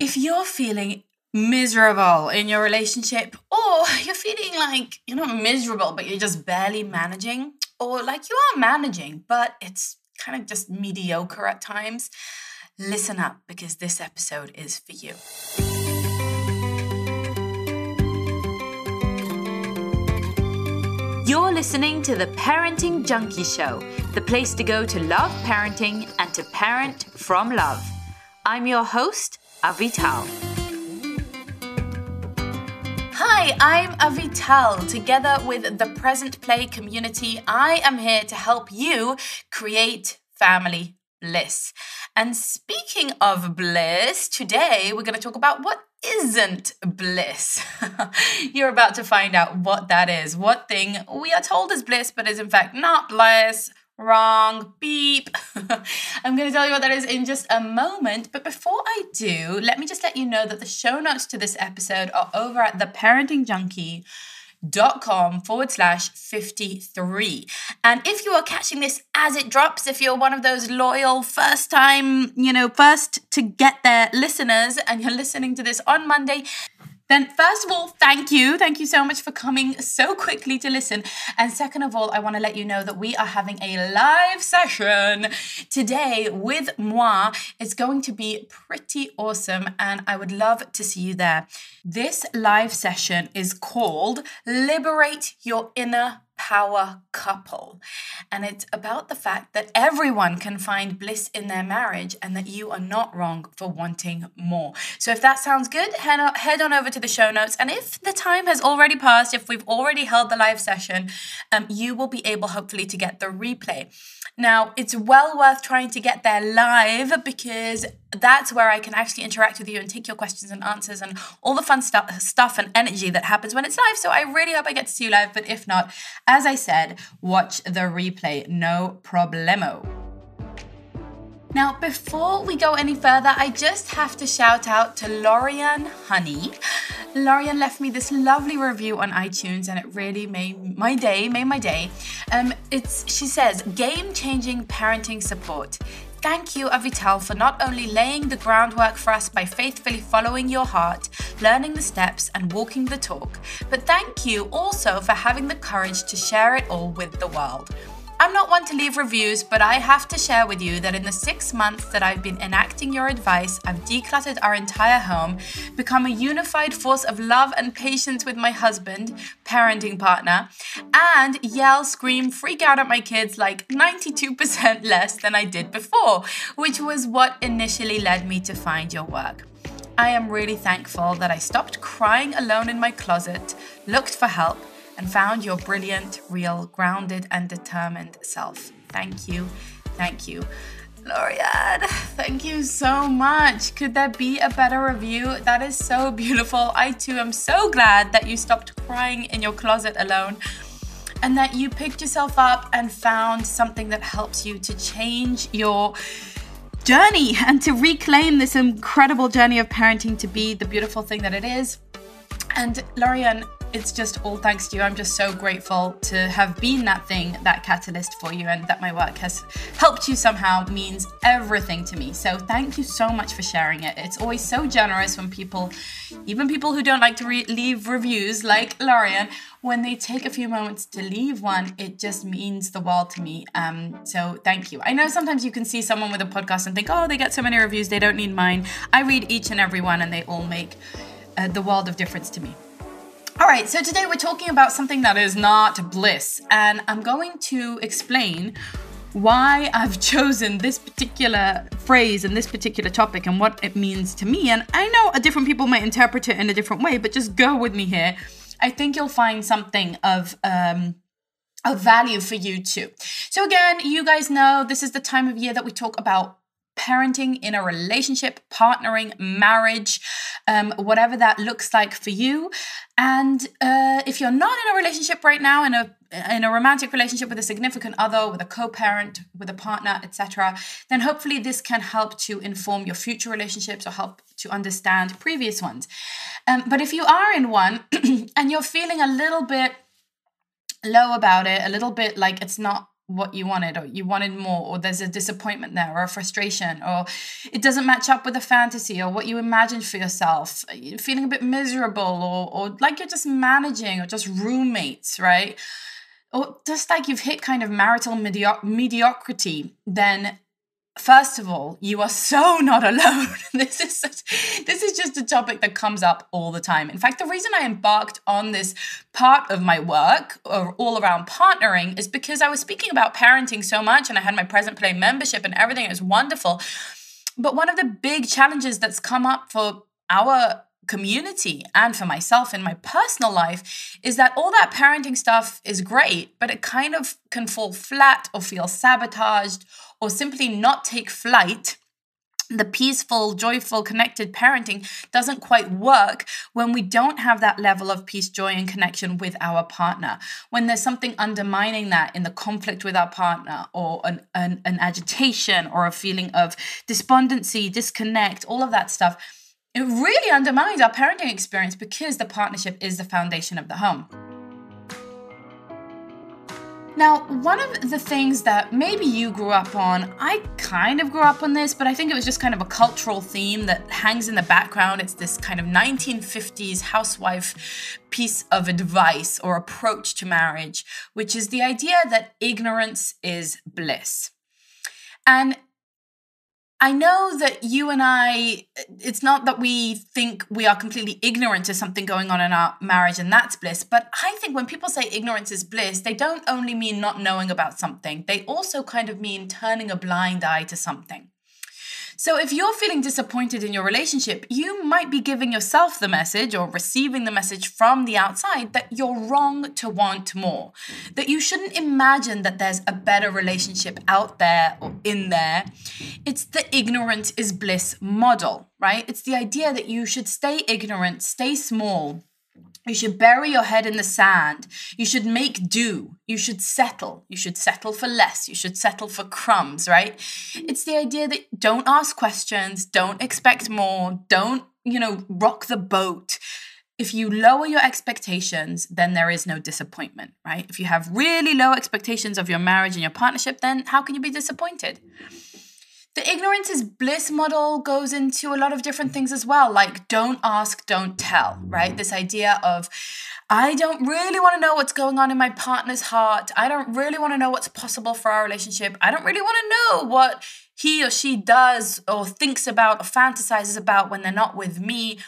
If you're feeling miserable in your relationship, or you're feeling like you're not miserable, but you're just barely managing, or like you are managing, but it's kind of just mediocre at times, listen up because this episode is for you. You're listening to the Parenting Junkie Show, the place to go to love parenting and to parent from love. I'm your host, Avital. Hi, I'm Avital. Together with the Present Play community, I am here to help you create family bliss. And speaking of bliss, today we're going to talk about what isn't bliss. You're about to find out what that is. What thing we are told is bliss, but is in fact not bliss. Wrong, beep. I'm going to tell you what that is in just a moment. But before I do, let me just let you know that the show notes to this episode are over at the Parenting Junkie dot com forward slash 53. And if you are catching this as it drops, if you're one of those loyal first time, you know, first to get there listeners and you're listening to this on Monday, then, first of all, thank you. Thank you so much for coming so quickly to listen. And second of all, I want to let you know that we are having a live session today with moi. It's going to be pretty awesome, and I would love to see you there. This live session is called Liberate Your Inner power couple. And it's about the fact that everyone can find bliss in their marriage and that you are not wrong for wanting more. So if that sounds good, head on, over to the show notes. And if the time has already passed, if we've already held the live session, um, you will be able hopefully to get the replay. Now, it's well worth trying to get there live because that's where I can actually interact with you and take your questions and answers and all the fun stuff stuff and energy that happens when it's live. So I really hope I get to see you live, but if not, as I said, watch the replay, no problemo. Now, before we go any further, I just have to shout out to Lorian Honey. Lorian left me this lovely review on iTunes, and it really made my day. Made my day. Um, it's she says game-changing parenting support. Thank you, Avital, for not only laying the groundwork for us by faithfully following your heart, learning the steps, and walking the talk, but thank you also for having the courage to share it all with the world. I'm not one to leave reviews, but I have to share with you that in the six months that I've been enacting your advice, I've decluttered our entire home, become a unified force of love and patience with my husband, parenting partner, and yell, scream, freak out at my kids like 92% less than I did before, which was what initially led me to find your work. I am really thankful that I stopped crying alone in my closet, looked for help, and found your brilliant, real, grounded, and determined self. Thank you. Thank you. Lorian, thank you so much. Could there be a better review? That is so beautiful. I too am so glad that you stopped crying in your closet alone and that you picked yourself up and found something that helps you to change your journey and to reclaim this incredible journey of parenting to be the beautiful thing that it is. And Lorian, it's just all thanks to you. I'm just so grateful to have been that thing, that catalyst for you, and that my work has helped you somehow means everything to me. So thank you so much for sharing it. It's always so generous when people, even people who don't like to re- leave reviews, like Lorian, when they take a few moments to leave one, it just means the world to me. Um, so thank you. I know sometimes you can see someone with a podcast and think, oh, they get so many reviews, they don't need mine. I read each and every one, and they all make uh, the world of difference to me. All right, so today we're talking about something that is not bliss, and I'm going to explain why I've chosen this particular phrase and this particular topic and what it means to me. And I know different people might interpret it in a different way, but just go with me here. I think you'll find something of um, of value for you too. So again, you guys know this is the time of year that we talk about parenting in a relationship, partnering, marriage, um, whatever that looks like for you. And uh, if you're not in a relationship right now, in a in a romantic relationship with a significant other, with a co-parent, with a partner, etc., then hopefully this can help to inform your future relationships or help to understand previous ones. Um, but if you are in one and you're feeling a little bit low about it, a little bit like it's not what you wanted or you wanted more or there's a disappointment there or a frustration or it doesn't match up with a fantasy or what you imagined for yourself. You're feeling a bit miserable or or like you're just managing or just roommates right? Or just like you've hit kind of marital medio- mediocrity then First of all, you are so not alone. this is such, this is just a topic that comes up all the time. In fact, the reason I embarked on this part of my work or all around partnering is because I was speaking about parenting so much and I had my present play membership and everything it was wonderful. But one of the big challenges that's come up for our community and for myself in my personal life is that all that parenting stuff is great, but it kind of can fall flat or feel sabotaged or simply not take flight the peaceful, joyful, connected parenting doesn't quite work when we don't have that level of peace, joy, and connection with our partner. When there's something undermining that in the conflict with our partner, or an, an, an agitation, or a feeling of despondency, disconnect, all of that stuff, it really undermines our parenting experience because the partnership is the foundation of the home. Now, one of the things that maybe you grew up on, I kind of grew up on this, but I think it was just kind of a cultural theme that hangs in the background. It's this kind of 1950s housewife piece of advice or approach to marriage, which is the idea that ignorance is bliss. And I know that you and I, it's not that we think we are completely ignorant to something going on in our marriage and that's bliss, but I think when people say ignorance is bliss, they don't only mean not knowing about something, they also kind of mean turning a blind eye to something. So if you're feeling disappointed in your relationship, you might be giving yourself the message or receiving the message from the outside that you're wrong to want more. That you shouldn't imagine that there's a better relationship out there or in there. It's the ignorance is bliss model, right? It's the idea that you should stay ignorant, stay small, you should bury your head in the sand. You should make do. You should settle. You should settle for less. You should settle for crumbs, right? It's the idea that don't ask questions, don't expect more, don't, you know, rock the boat. If you lower your expectations, then there is no disappointment, right? If you have really low expectations of your marriage and your partnership, then how can you be disappointed? The ignorance is bliss model goes into a lot of different things as well, like don't ask, don't tell, right? This idea of, I don't really want to know what's going on in my partner's heart. I don't really want to know what's possible for our relationship. I don't really want to know what he or she does or thinks about or fantasizes about when they're not with me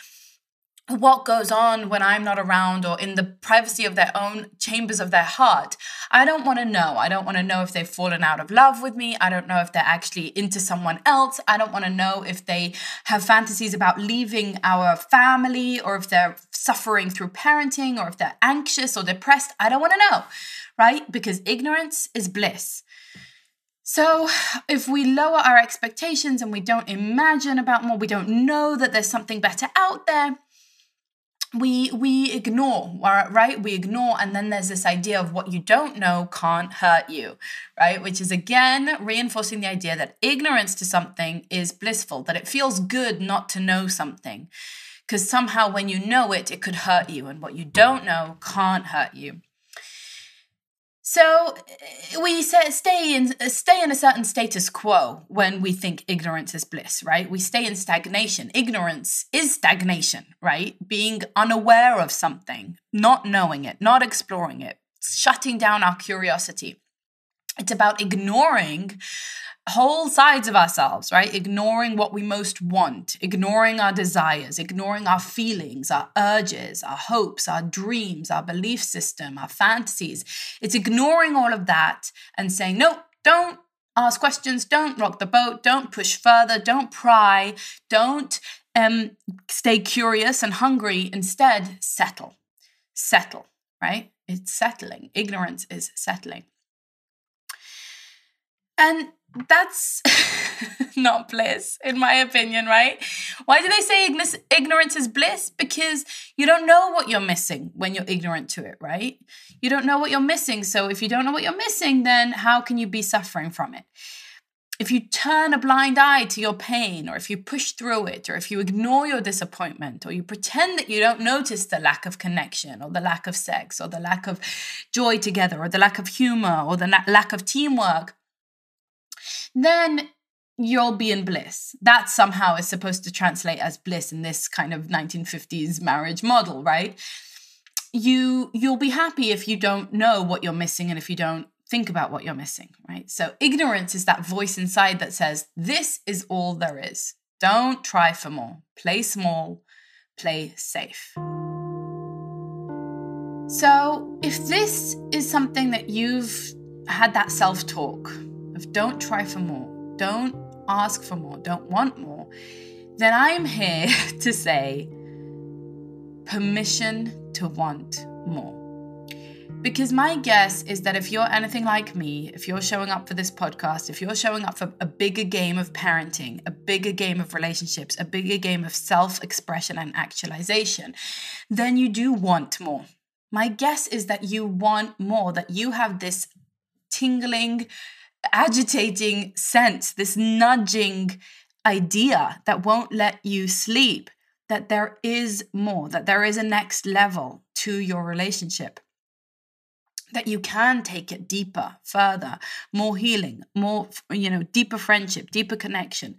what goes on when I'm not around or in the privacy of their own chambers of their heart. I don't want to know. I don't want to know if they've fallen out of love with me. I don't know if they're actually into someone else. I don't want to know if they have fantasies about leaving our family or if they're suffering through parenting or if they're anxious or depressed. I don't want to know, right? Because ignorance is bliss. So, if we lower our expectations and we don't imagine about more, we don't know that there's something better out there, we we ignore right? We ignore and then there's this idea of what you don't know can't hurt you right? Which is again reinforcing the idea that ignorance to something is blissful that it feels good not to know something because somehow when you know it it could hurt you and what you don't know can't hurt you so we stay in stay in a certain status quo when we think ignorance is bliss, right? We stay in stagnation. Ignorance is stagnation, right? Being unaware of something, not knowing it, not exploring it, shutting down our curiosity. It's about ignoring whole sides of ourselves, right? Ignoring what we most want, ignoring our desires, ignoring our feelings, our urges, our hopes, our dreams, our belief system, our fantasies. It's ignoring all of that and saying, no, don't ask questions, don't rock the boat, don't push further, don't pry, don't um, stay curious and hungry. Instead, settle. Settle, right? It's settling. Ignorance is settling. And that's not bliss, in my opinion, right? Why do they say ignorance is bliss? Because you don't know what you're missing when you're ignorant to it, right? You don't know what you're missing. So if you don't know what you're missing, then how can you be suffering from it? if you turn a blind eye to your pain, or if you push through it, or if you ignore your disappointment, or you pretend that you don't notice the lack of connection, or the lack of sex, or the lack of joy together, or the lack of humor, or the lack of teamwork, then you'll be in bliss. That somehow is supposed to translate as bliss in this kind of 1950s marriage model, right? You you'll be happy if you don't know what you're missing and if you don't think about what you're missing, right? So ignorance is that voice inside that says, this is all there is. Don't try for more. Play small, play safe. So, if this is something that you've had that self talk of don't try for more, don't ask for more, don't want more, then I'm here to say permission to want more. Because my guess is that if you're anything like me, if you're showing up for this podcast, if you're showing up for a bigger game of parenting, a bigger game of relationships, a bigger game of self expression and actualization, then you do want more. My guess is that you want more, that you have this tingling, agitating sense, this nudging idea that won't let you sleep, that there is more, that there is a next level to your relationship that you can take it deeper, further, more healing, more, you know, deeper friendship, deeper connection.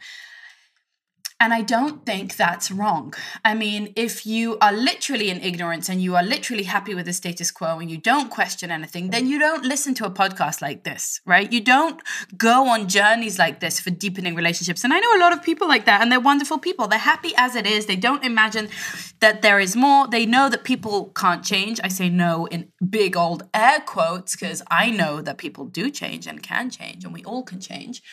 And I don't think that's wrong. I mean, if you are literally in ignorance and you are literally happy with the status quo and you don't question anything, then you don't listen to a podcast like this, right? You don't go on journeys like this for deepening relationships. And I know a lot of people like that, and they're wonderful people. They're happy as it is. They don't imagine that there is more. They know that people can't change. I say no in big old air quotes because I know that people do change and can change, and we all can change.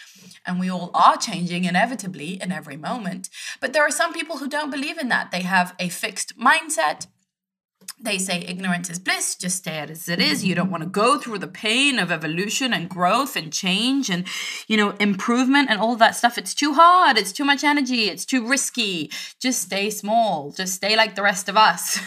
And we all are changing inevitably in every moment. But there are some people who don't believe in that. They have a fixed mindset. They say ignorance is bliss, just stay as it is. You don't want to go through the pain of evolution and growth and change and, you know, improvement and all that stuff. It's too hard. It's too much energy. It's too risky. Just stay small. Just stay like the rest of us.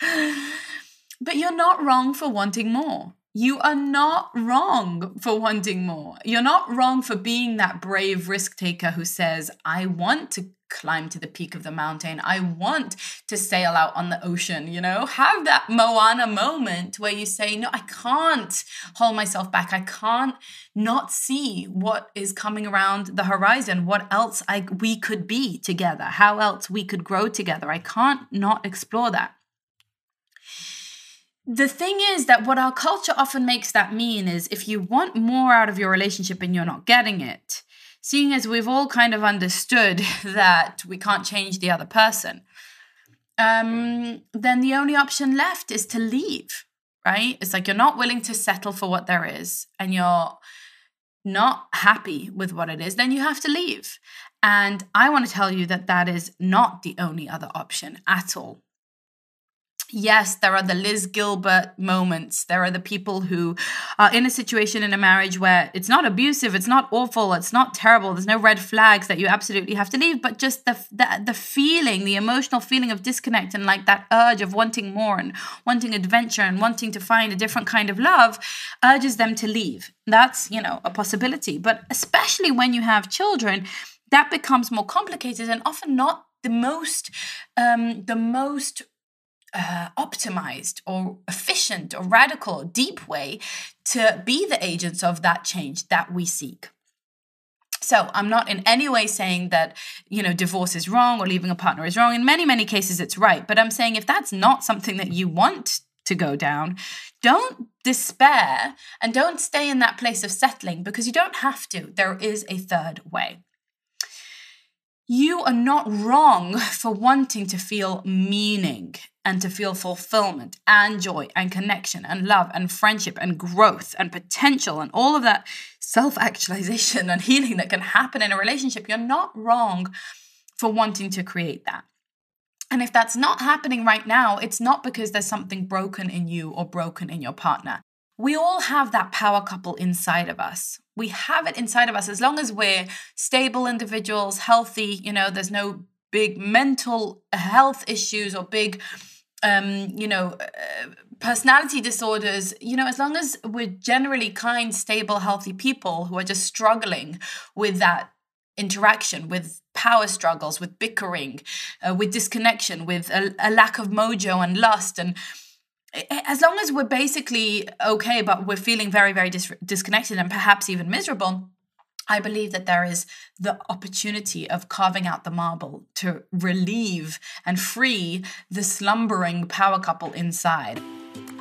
but you're not wrong for wanting more. You are not wrong for wanting more. You're not wrong for being that brave risk taker who says, I want to climb to the peak of the mountain. I want to sail out on the ocean, you know? Have that Moana moment where you say, No, I can't hold myself back. I can't not see what is coming around the horizon, what else I, we could be together, how else we could grow together. I can't not explore that the thing is that what our culture often makes that mean is if you want more out of your relationship and you're not getting it, seeing as we've all kind of understood that we can't change the other person, um, then the only option left is to leave, right? It's like you're not willing to settle for what there is and you're not happy with what it is, then you have to leave. And I want to tell you that that is not the only other option at all yes, there are the Liz Gilbert moments. There are the people who are in a situation in a marriage where it's not abusive, it's not awful, it's not terrible. There's no red flags that you absolutely have to leave, but just the the, the feeling, the emotional feeling of disconnect and like that urge of wanting more and wanting adventure and wanting to find a different kind of love urges them to leave. That's, you know, a possibility. But especially when you have children, that becomes more complicated and often not the most um, the most uh, optimized or efficient or radical or deep way to be the agents of that change that we seek. So I'm not in any way saying that, you know, divorce is wrong or leaving a partner is wrong. In many, many cases, it's right. But I'm saying if that's not something that you want to go down, don't despair and don't stay in that place of settling because you don't have to. There is a third way. You are not wrong for wanting to feel meaning and to feel fulfillment and joy and connection and love and friendship and growth and potential and all of that self actualization and healing that can happen in a relationship, you're not wrong for wanting to create that. And if that's not happening right now, it's not because there's something broken in you or broken in your partner. We all have that power couple inside of us. We have it inside of us as long as we're stable individuals, healthy, you know, there's no big mental health issues or big um, you know, uh, personality disorders, you know, as long as we're generally kind, stable, healthy people who are just struggling with that interaction, with power struggles, with bickering, uh, with disconnection, with a, a lack of mojo and lust and as long as we're basically okay but we're feeling very very dis- disconnected and perhaps even miserable I believe that there is the opportunity of carving out the marble to relieve and free the slumbering power couple inside.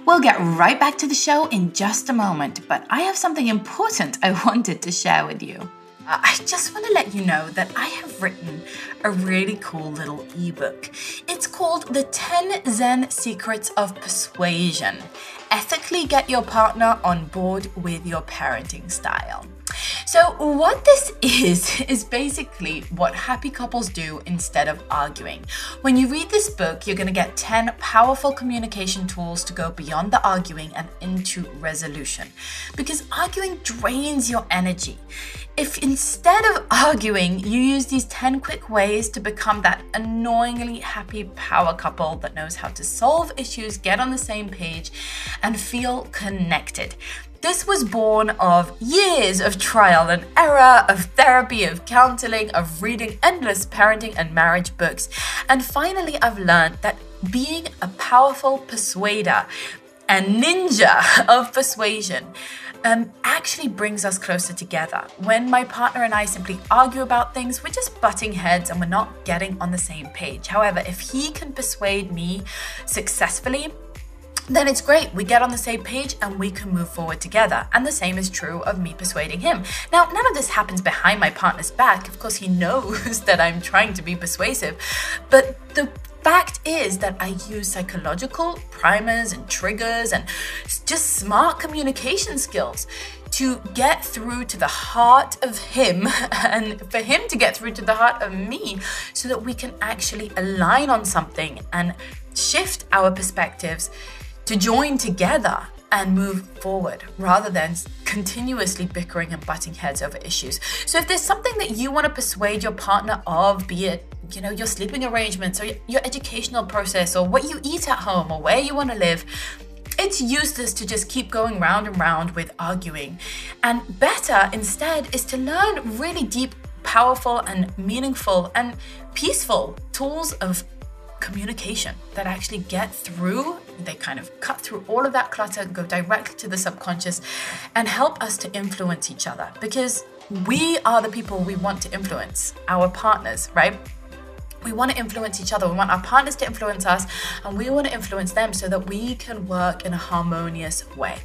We'll get right back to the show in just a moment, but I have something important I wanted to share with you. Uh, I just want to let you know that I have written a really cool little ebook. It's called The 10 Zen Secrets of Persuasion Ethically Get Your Partner on Board with Your Parenting Style. So, what this is, is basically what happy couples do instead of arguing. When you read this book, you're going to get 10 powerful communication tools to go beyond the arguing and into resolution. Because arguing drains your energy. If instead of arguing, you use these 10 quick ways to become that annoyingly happy power couple that knows how to solve issues, get on the same page, and feel connected. This was born of years of trial and error, of therapy, of counseling, of reading endless parenting and marriage books. And finally, I've learned that being a powerful persuader and ninja of persuasion um, actually brings us closer together. When my partner and I simply argue about things, we're just butting heads and we're not getting on the same page. However, if he can persuade me successfully, then it's great. We get on the same page and we can move forward together. And the same is true of me persuading him. Now, none of this happens behind my partner's back. Of course, he knows that I'm trying to be persuasive. But the fact is that I use psychological primers and triggers and just smart communication skills to get through to the heart of him and for him to get through to the heart of me so that we can actually align on something and shift our perspectives to join together and move forward rather than continuously bickering and butting heads over issues. So if there's something that you want to persuade your partner of, be it you know your sleeping arrangements or your educational process or what you eat at home or where you want to live, it's useless to just keep going round and round with arguing. And better instead is to learn really deep, powerful, and meaningful and peaceful tools of communication that actually get through. They kind of cut through all of that clutter, go directly to the subconscious, and help us to influence each other because we are the people we want to influence, our partners, right? We want to influence each other. We want our partners to influence us, and we want to influence them so that we can work in a harmonious way.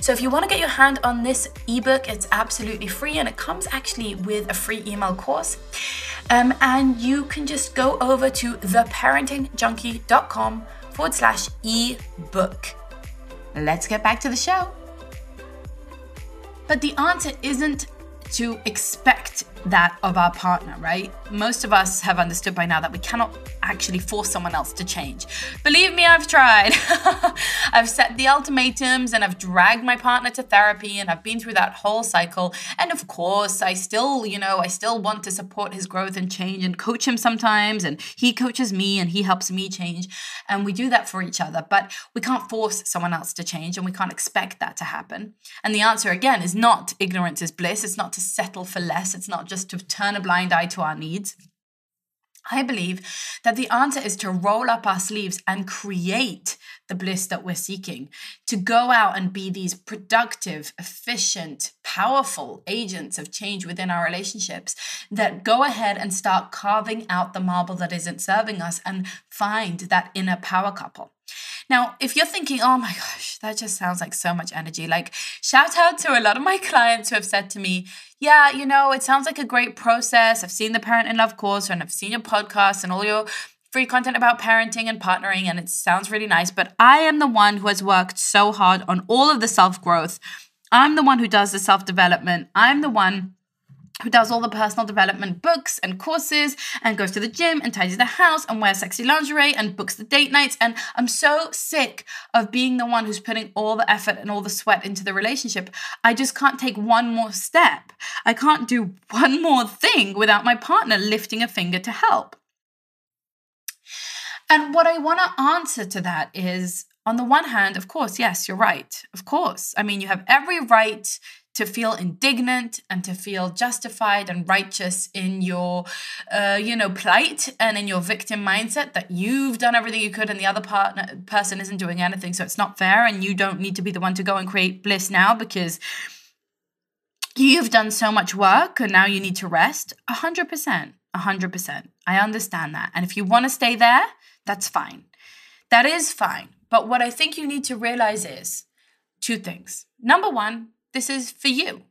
So, if you want to get your hand on this ebook, it's absolutely free and it comes actually with a free email course. Um, and you can just go over to theparentingjunkie.com forward slash ebook. Let's get back to the show. But the answer isn't to expect that of our partner, right? Most of us have understood by now that we cannot actually force someone else to change. Believe me, I've tried. I've set the ultimatums and I've dragged my partner to therapy and I've been through that whole cycle. And of course, I still, you know, I still want to support his growth and change and coach him sometimes. And he coaches me and he helps me change. And we do that for each other. But we can't force someone else to change and we can't expect that to happen. And the answer, again, is not ignorance is bliss. It's not to settle for less. It's not just to turn a blind eye to our needs. I believe that the answer is to roll up our sleeves and create the bliss that we're seeking, to go out and be these productive, efficient, powerful agents of change within our relationships that go ahead and start carving out the marble that isn't serving us and find that inner power couple. Now, if you're thinking, oh my gosh, that just sounds like so much energy, like shout out to a lot of my clients who have said to me, yeah, you know, it sounds like a great process. I've seen the Parent in Love course and I've seen your podcast and all your free content about parenting and partnering, and it sounds really nice. But I am the one who has worked so hard on all of the self growth. I'm the one who does the self development. I'm the one who does all the personal development books and courses and goes to the gym and tidies the house and wears sexy lingerie and books the date nights. And I'm so sick of being the one who's putting all the effort and all the sweat into the relationship. I just can't take one more step. I can't do one more thing without my partner lifting a finger to help. And what I want to answer to that is on the one hand, of course, yes, you're right. Of course. I mean, you have every right to feel indignant and to feel justified and righteous in your uh, you know plight and in your victim mindset that you've done everything you could and the other partner person isn't doing anything. So it's not fair and you don't need to be the one to go and create bliss now because you've done so much work and now you need to rest. 100% 100% i understand that. And if you want to stay there that's fine. That is fine. But what i think you need to realize is two things. Number one this is for you.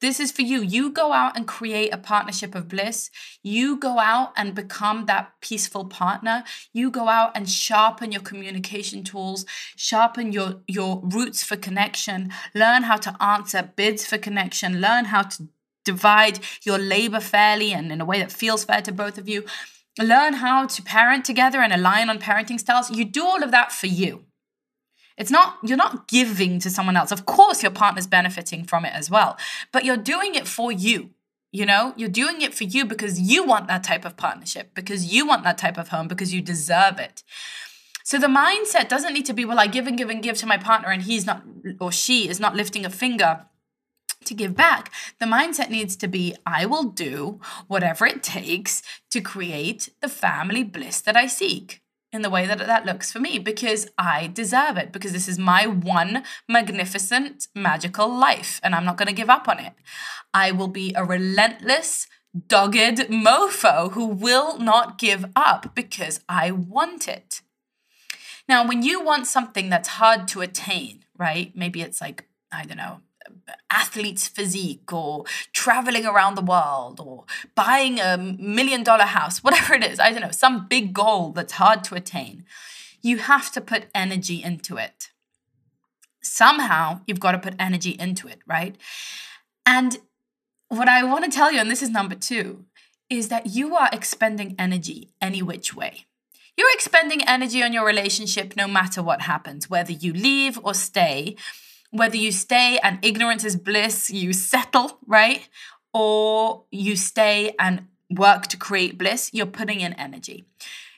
This is for you. You go out and create a partnership of bliss. You go out and become that peaceful partner. You go out and sharpen your communication tools, sharpen your, your roots for connection, learn how to answer bids for connection, learn how to divide your labor fairly and in a way that feels fair to both of you. Learn how to parent together and align on parenting styles. You do all of that for you. It's not, you're not giving to someone else. Of course, your partner's benefiting from it as well, but you're doing it for you. You know, you're doing it for you because you want that type of partnership, because you want that type of home, because you deserve it. So the mindset doesn't need to be, well, I give and give and give to my partner and he's not, or she is not lifting a finger to give back. The mindset needs to be I will do whatever it takes to create the family bliss that I seek in the way that that looks for me because I deserve it, because this is my one magnificent, magical life, and I'm not going to give up on it. I will be a relentless, dogged mofo who will not give up because I want it. Now, when you want something that's hard to attain, right? Maybe it's like, I don't know, athlete's physique or traveling around the world or buying a million dollar house, whatever it is, I don't know, some big goal that's hard to attain, you have to put energy into it. Somehow you've got to put energy into it, right? And what I want to tell you, and this is number two, is that you are expending energy any which way. You're expending energy on your relationship no matter what happens, whether you leave or stay whether you stay and ignorance is bliss, you settle, right? Or you stay and work to create bliss, you're putting in energy.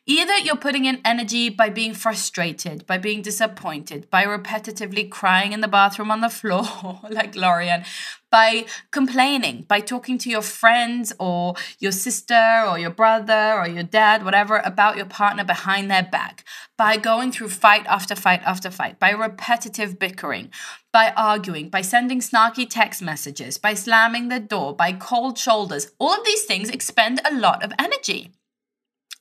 Either you're putting in energy by being frustrated, by being disappointed, by repetitively crying in the bathroom on the floor, like Lorian, by complaining, by talking to your friends or your sister or your brother or your dad, whatever, about your partner behind their back, by going through fight after fight after fight, by repetitive bickering, by arguing, by sending snarky text messages, by slamming the door, by cold shoulders. All of these things expend a lot of energy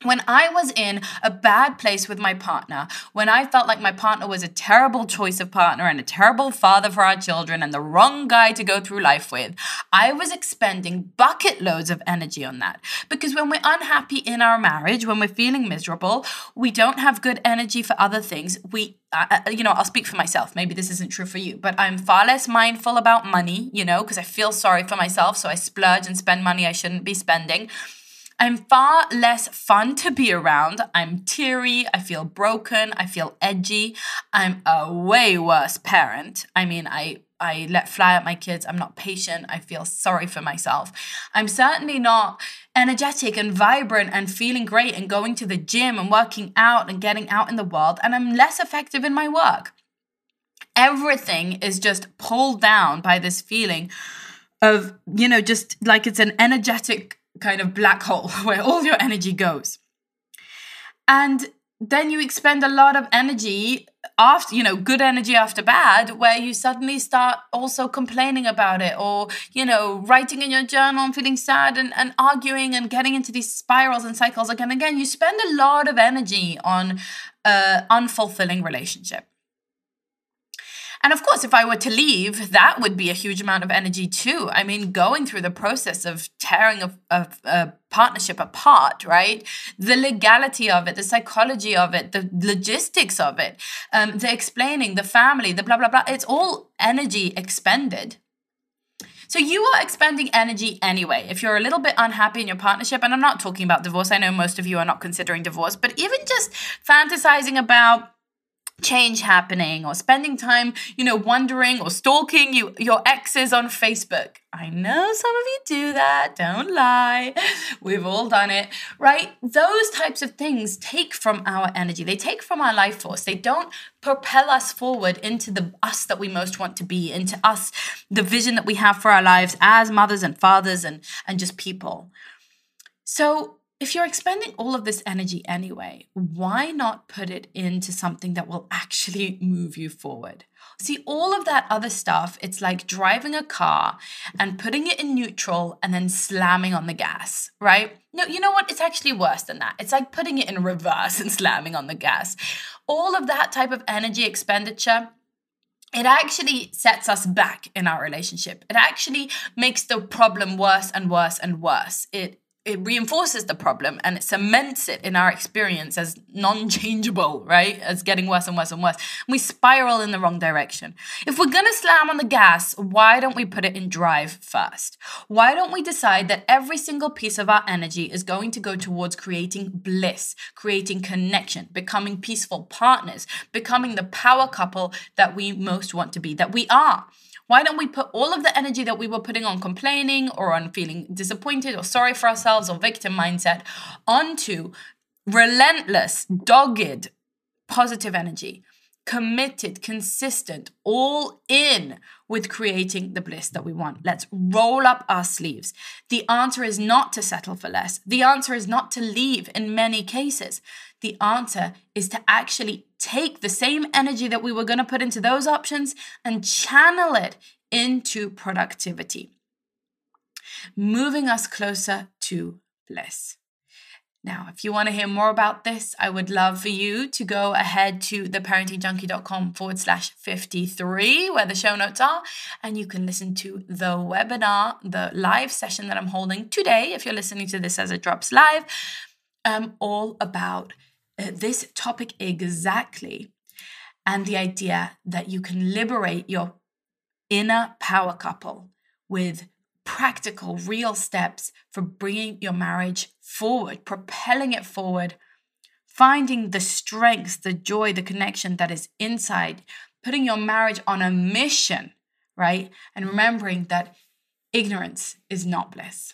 when I was in a bad place with my partner, when I felt like my partner was a terrible choice of partner and a terrible father for our children and the wrong guy to go through life with, I was expending bucket loads of energy on that. Because when we're unhappy in our marriage, when we're feeling miserable, we don't have good energy for other things. We uh, you know, I'll speak for myself. Maybe this isn't true for you, but I'm far less mindful about money, you know, because I feel sorry for myself. So I splurge and spend money I shouldn't be spending. I'm far less fun to be around. I'm teary. I feel broken. I feel edgy. I'm a way worse parent. I mean, I I let fly at my kids. I'm not patient. I feel sorry for myself. I'm certainly not energetic and vibrant and feeling great and going to the gym and working out and getting out in the world. And I'm less effective in my work. Everything is just pulled down by this feeling of, you know, just like it's an energetic kind of black hole where all your energy goes. And then you expend a lot of energy after, you know, good energy after bad, where you suddenly start also complaining about it or, you know, writing in your journal and feeling sad and, and arguing and getting into these spirals and cycles again. Again, you spend a lot of energy on an unfulfilling relationship. And of course, if I were to leave, that would be a huge amount of energy too. I mean, going through the process of tearing a, a, a partnership apart, right? The legality of it, the psychology of it, the logistics of it, um, the explaining, the family, the blah, blah, blah. It's all energy expended. So you are expending energy anyway. If you're a little bit unhappy in your partnership, and I'm not talking about divorce, I know most of you are not considering divorce, but even just fantasizing about change happening or spending time, you know, wondering or stalking you your exes on Facebook. I know some of you do that, don't lie. We've all done it, right? Those types of things take from our energy, they take from our life force. They don't propel us forward into the us that we most want to be, into us, the vision that we have for our lives as mothers and fathers and, and just people. So, if you're expending all of this energy anyway, why not put it into something that will actually move you forward? See, all of that other stuff, it's like driving a car and putting it in neutral and then slamming on the gas, right? No, you know what? It's actually worse than that. It's like putting it in reverse and slamming on the gas. All of that type of energy expenditure it actually sets us back in our relationship. It actually makes the problem worse and worse and worse. It it reinforces the problem and it cements it in our experience as non-changeable right? As getting worse and worse and worse. We spiral in the wrong direction. If we're going to slam on the gas why don't we put it in drive first? Why don't we decide that every single piece of our energy is going to go towards creating bliss creating connection becoming peaceful partners becoming the power couple that we most want to be that we are why don't we put all of the energy that we were putting on complaining or on feeling disappointed or sorry for ourselves or victim mindset onto relentless, dogged, positive energy? committed, consistent, all in with creating the bliss that we want. Let's roll up our sleeves. The answer is not to settle for less. The answer is not to leave in many cases. The answer is to actually take the same energy that we were going to put into those options and channel it into productivity, moving us closer to bliss. Now, if you want to hear more about this, I would love for you to go ahead to theparentingjunkie.com forward slash 53, where the show notes are, and you can listen to the webinar, the live session that I'm holding today, if you're listening to this as it drops live, um, all about Uh, this topic exactly and the idea that you can liberate your inner power couple with practical, real steps for bringing your marriage forward, propelling it forward, finding the strength, the joy, the connection that is inside, putting your marriage on a mission, right? And remembering that ignorance is not bliss.